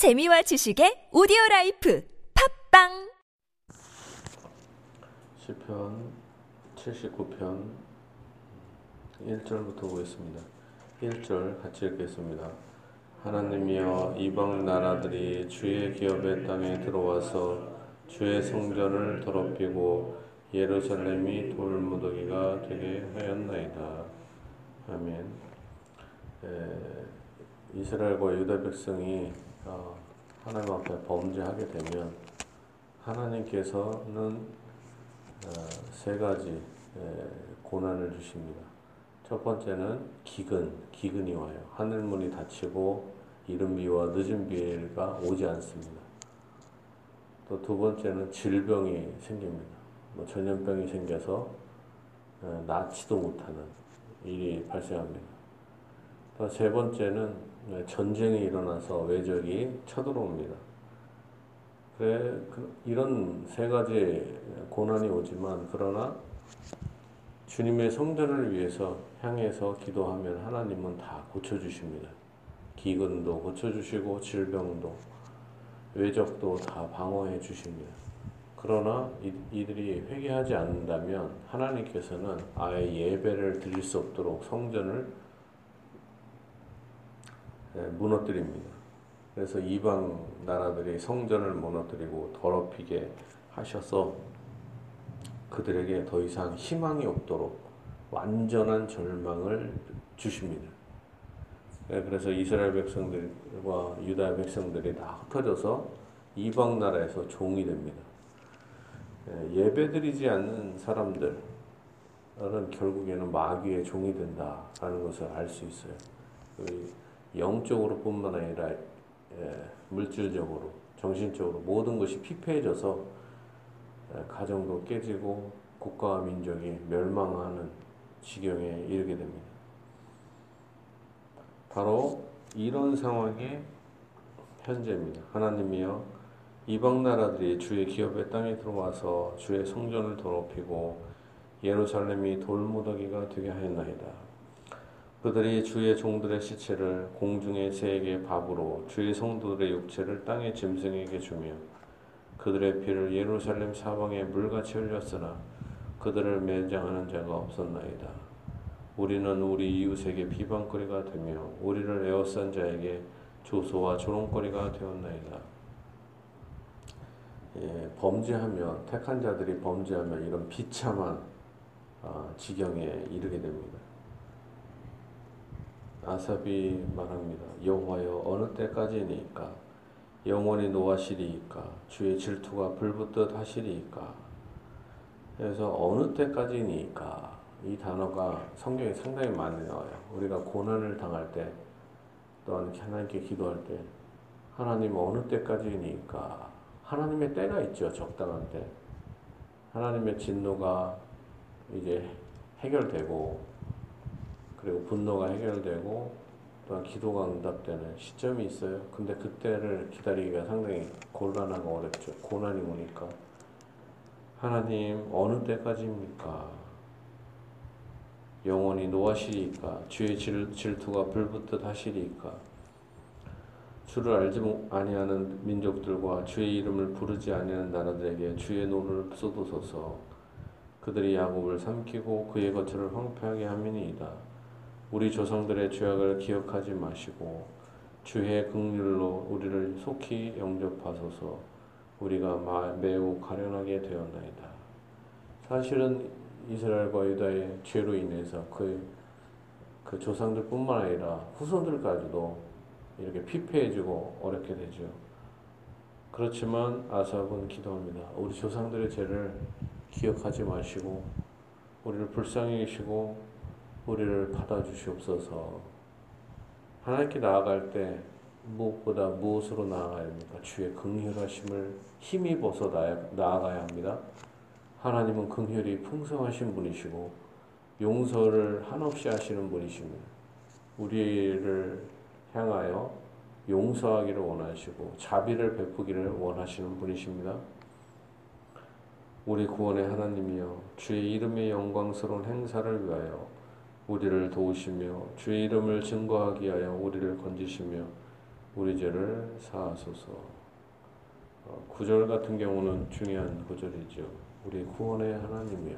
재미와 지식의 오디오 라이프 팟빵 시편 79편 1절부터 보겠습니다. 1절 같이 읽겠습니다. 하나님이여 이방 나라들이 주의 기업의 땅에 들어와서 주의 성전을 더럽히고 예루살렘이 돌무더기가 되게 하였나이다. 아멘. 에, 이스라엘과 유다 백성이 어, 하나님 앞에 범죄하게 되면 하나님께서는 어, 세 가지 에, 고난을 주십니다. 첫 번째는 기근, 기근이 와요. 하늘문이 닫히고 이른 비와 늦은 비가 오지 않습니다. 또 두 번째는 질병이 생깁니다. 뭐 전염병이 생겨서 어, 낫지도 못하는 일이 발생합니다. 또 세 번째는 전쟁이 일어나서 외적이 쳐들어옵니다. 그래, 그, 이런 세 가지 고난이 오지만 그러나 주님의 성전을 위해서 향해서 기도하면 하나님은 다 고쳐주십니다. 기근도 고쳐주시고 질병도 외적도 다 방어해 주십니다. 그러나 이, 들이 회개하지 않는다면 하나님께서는 아예 예배를 드릴 수 없도록 성전을 예, 무너뜨립니다. 그래서 이방 나라들이 성전을 무너뜨리고 더럽히게 하셔서 그들에게 더 이상 희망이 없도록 완전한 절망을 주십니다. 예, 그래서 이스라엘 백성들과 유다 백성들이 다 흩어져서 이방 나라에서 종이 됩니다. 예, 예배드리지 않는 사람들은 결국에는 마귀의 종이 된다라는 것을 알 수 있어요. 영적으로 뿐만 아니라 예, 물질적으로, 정신적으로 모든 것이 피폐해져서 예, 가정도 깨지고 국가와 민족이 멸망하는 지경에 이르게 됩니다. 바로 이런 상황의 현재입니다. 하나님이여 이방 나라들이 주의 기업의 땅에 들어와서 주의 성전을 더럽히고 예루살렘이 돌무더기가 되게 하였나이다. 그들이 주의 종들의 시체를 공중의 새에게 밥으로 주의 성도들의 육체를 땅의 짐승에게 주며 그들의 피를 예루살렘 사방에 물같이 흘렸으나 그들을 매장하는 자가 없었나이다. 우리는 우리 이웃에게 비방거리가 되며 우리를 에워싼 자에게 조소와 조롱거리가 되었나이다. 예, 범죄하면 택한 자들이 범죄하면 이런 비참한 어, 지경에 이르게 됩니다. 아삽이 말합니다. 여호와여 어느 때까지니까 영원히 노하시리이까 주의 질투가 불붙듯 하시리이까 그래서 어느 때까지니까 이 단어가 성경에 상당히 많이 나와요. 우리가 고난을 당할 때 또한 하나님께 기도할 때 하나님 어느 때까지니까 하나님의 때가 있죠. 적당한 때. 하나님의 진노가 이제 해결되고 그리고 분노가 해결되고 또한 기도가 응답되는 시점이 있어요. 근데 그때를 기다리기가 상당히 곤란하고 어렵죠. 고난이 오니까. 하나님, 어느 때까지입니까? 영원히 노하시리까? 주의 질, 질투가 불붙듯 하시리까? 주를 알지 아니하는 민족들과 주의 이름을 부르지 아니하는 나라들에게 주의 노를 쏟으소서. 그들이 야곱을 삼키고 그의 거처를 황폐하게 함이니이다. 우리 조상들의 죄악을 기억하지 마시고 주의 긍휼로 우리를 속히 영접하소서 우리가 매우 가련하게 되었나이다. 사실은 이스라엘과 유다의 죄로 인해서 그, 그 조상들뿐만 아니라 후손들까지도 이렇게 피폐해지고 어렵게 되죠. 그렇지만 아삽은 기도합니다. 우리 조상들의 죄를 기억하지 마시고 우리를 불쌍히 계시고 우리를 받아주시옵소서. 하나님께 나아갈 때 무엇보다 무엇으로 나아가야 합니까? 주의 긍휼하심을 힘입어서 나아가야 합니다. 하나님은 긍휼이 풍성하신 분이시고 용서를 한없이 하시는 분이십니다. 우리를 향하여 용서하기를 원하시고 자비를 베푸기를 원하시는 분이십니다. 우리 구원의 하나님이여 주의 이름의 영광스러운 행사를 위하여 우리를 도우시며 주의 이름을 증거하기 위하여 우리를 건지시며 우리 죄를 사하소서. 어, 구절 같은 경우는 중요한 구절이죠. 우리 구원의 하나님이요.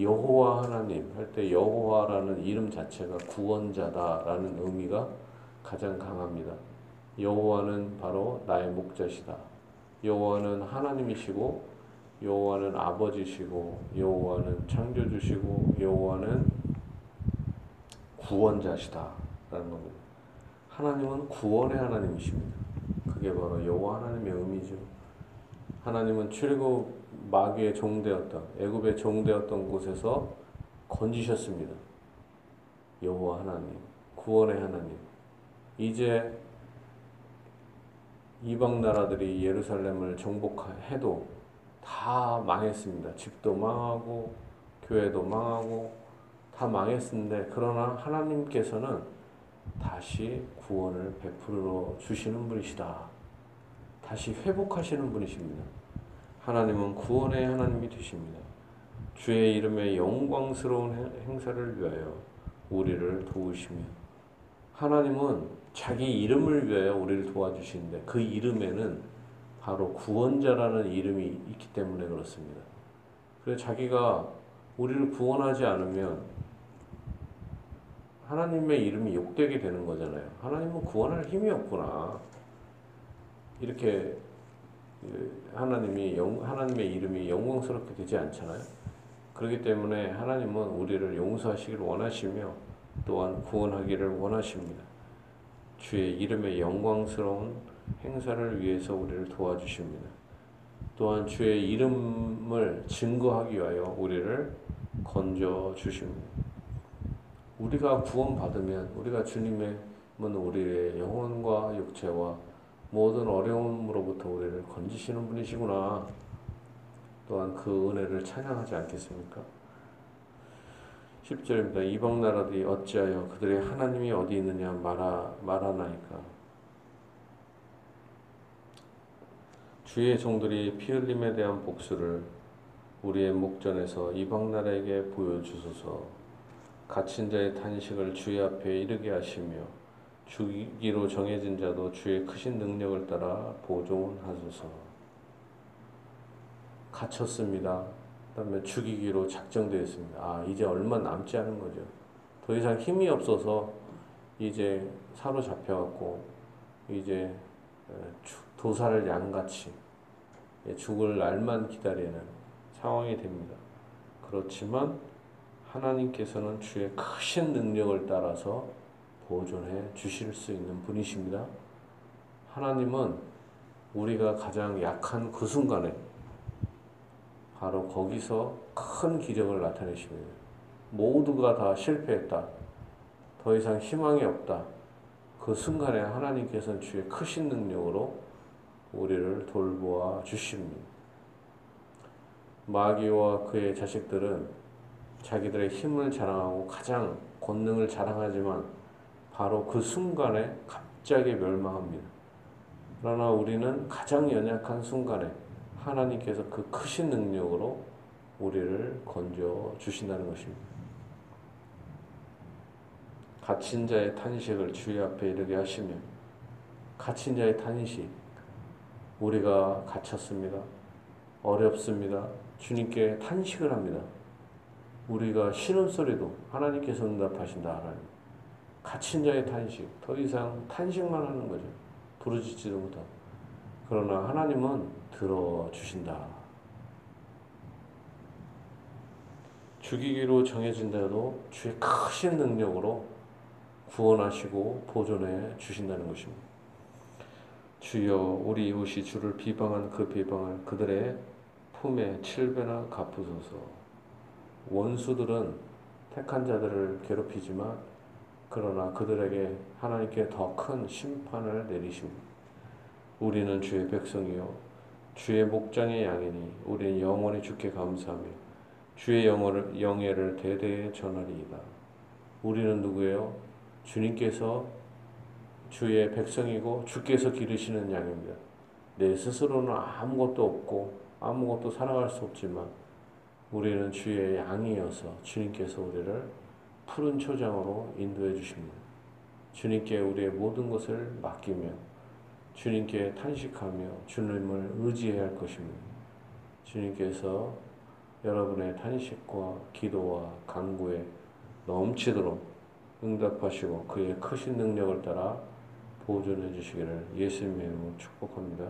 여호와 하나님 할 때 여호와라는 이름 자체가 구원자다라는 의미가 가장 강합니다. 여호와는 바로 나의 목자시다. 여호와는 하나님이시고 여호와는 아버지시고 여호와는 창조주시고 여호와는 구원자시다라는 겁니다. 하나님은 구원의 하나님이십니다. 그게 바로 여호와 하나님의 의미죠. 하나님은 출애굽 마귀의 종되었던 애굽의 종되었던 곳에서 건지셨습니다. 여호와 하나님, 구원의 하나님. 이제 이방 나라들이 예루살렘을 정복해도 다 망했습니다. 집도 망하고 교회도 망하고 다 망했는데 그러나 하나님께서는 다시 구원을 베풀어 주시는 분이시다. 다시 회복하시는 분이십니다. 하나님은 구원의 하나님이 되십니다. 주의 이름의 영광스러운 행사를 위하여 우리를 도우시며 하나님은 자기 이름을 위하여 우리를 도와주시는데 그 이름에는 바로 구원자라는 이름이 있기 때문에 그렇습니다. 그래서 자기가 우리를 구원하지 않으면 하나님의 이름이 욕되게 되는 거잖아요. 하나님은 구원할 힘이 없구나. 이렇게 그 하나님이 영, 하나님의 이름이 영광스럽게 되지 않잖아요. 그렇기 때문에 하나님은 우리를 용서하시기를 원하시며 또한 구원하기를 원하십니다. 주의 이름의 영광스러운 행사를 위해서 우리를 도와주십니다. 또한 주의 이름을 증거하기 위하여 우리를 건져 주십니다. 우리가 구원받으면 우리가 주님의 우리의 영혼과 육체와 모든 어려움으로부터 우리를 건지시는 분이시구나. 또한 그 은혜를 찬양하지 않겠습니까? 10절입니다. 이방 나라들이 어찌하여 그들의 하나님이 어디 있느냐 말하, 말하나이까. 주의 종들이 피 흘림에 대한 복수를 우리의 목전에서 이방 나라에게 보여주소서. 갇힌 자의 탄식을 주의 앞에 이르게 하시며 죽이기로 정해진 자도 주의 크신 능력을 따라 보존하소서. 갇혔습니다. 그다음에 죽이기로 작정되었습니다. 아 이제 얼마 남지 않은 거죠. 더 이상 힘이 없어서 이제 사로잡혀갖고 이제 도사를 양같이 죽을 날만 기다리는 상황이 됩니다. 그렇지만 하나님께서는 주의 크신 능력을 따라서 보존해 주실 수 있는 분이십니다. 하나님은 우리가 가장 약한 그 순간에 바로 거기서 큰 기적을 나타내십니다. 모두가 다 실패했다. 더 이상 희망이 없다. 그 순간에 하나님께서는 주의 크신 능력으로 우리를 돌보아 주십니다. 마귀와 그의 자식들은 자기들의 힘을 자랑하고 가장 권능을 자랑하지만 바로 그 순간에 갑자기 멸망합니다. 그러나 우리는 가장 연약한 순간에 하나님께서 그 크신 능력으로 우리를 건져 주신다는 것입니다. 갇힌 자의 탄식을 주의 앞에 이르게 하시며 갇힌 자의 탄식 우리가 갇혔습니다. 어렵습니다. 주님께 탄식을 합니다. 우리가 신음소리도 하나님께서 응답하신다 하나님. 갇힌 자의 탄식 더 이상 탄식만 하는 거죠. 부르짖지도 못하고 그러나 하나님은 들어주신다. 죽이기로 정해진다도 주의 크신 능력으로 구원하시고 보존해 주신다는 것입니다. 주여 우리 이웃이 주를 비방한 그 비방을 그들의 품에 칠배나 갚으소서. 원수들은 택한 자들을 괴롭히지만 그러나 그들에게 하나님께 더 큰 심판을 내리십니다. 우리는 주의 백성이요 주의 목장의 양이니 우리는 영원히 주께 감사하며 주의 영어를, 영예를 대대에 전하리이다. 우리는 누구예요? 주님께서 주의 백성이고 주께서 기르시는 양입니다. 내 스스로는 아무것도 없고 아무것도 살아갈 수 없지만 우리는 주의 양이어서 주님께서 우리를 푸른 초장으로 인도해 주십니다. 주님께 우리의 모든 것을 맡기며 주님께 탄식하며 주님을 의지해야 할 것입니다. 주님께서 여러분의 탄식과 기도와 간구에 넘치도록 응답하시고 그의 크신 능력을 따라 보존해 주시기를 예수님의 이름으로 축복합니다.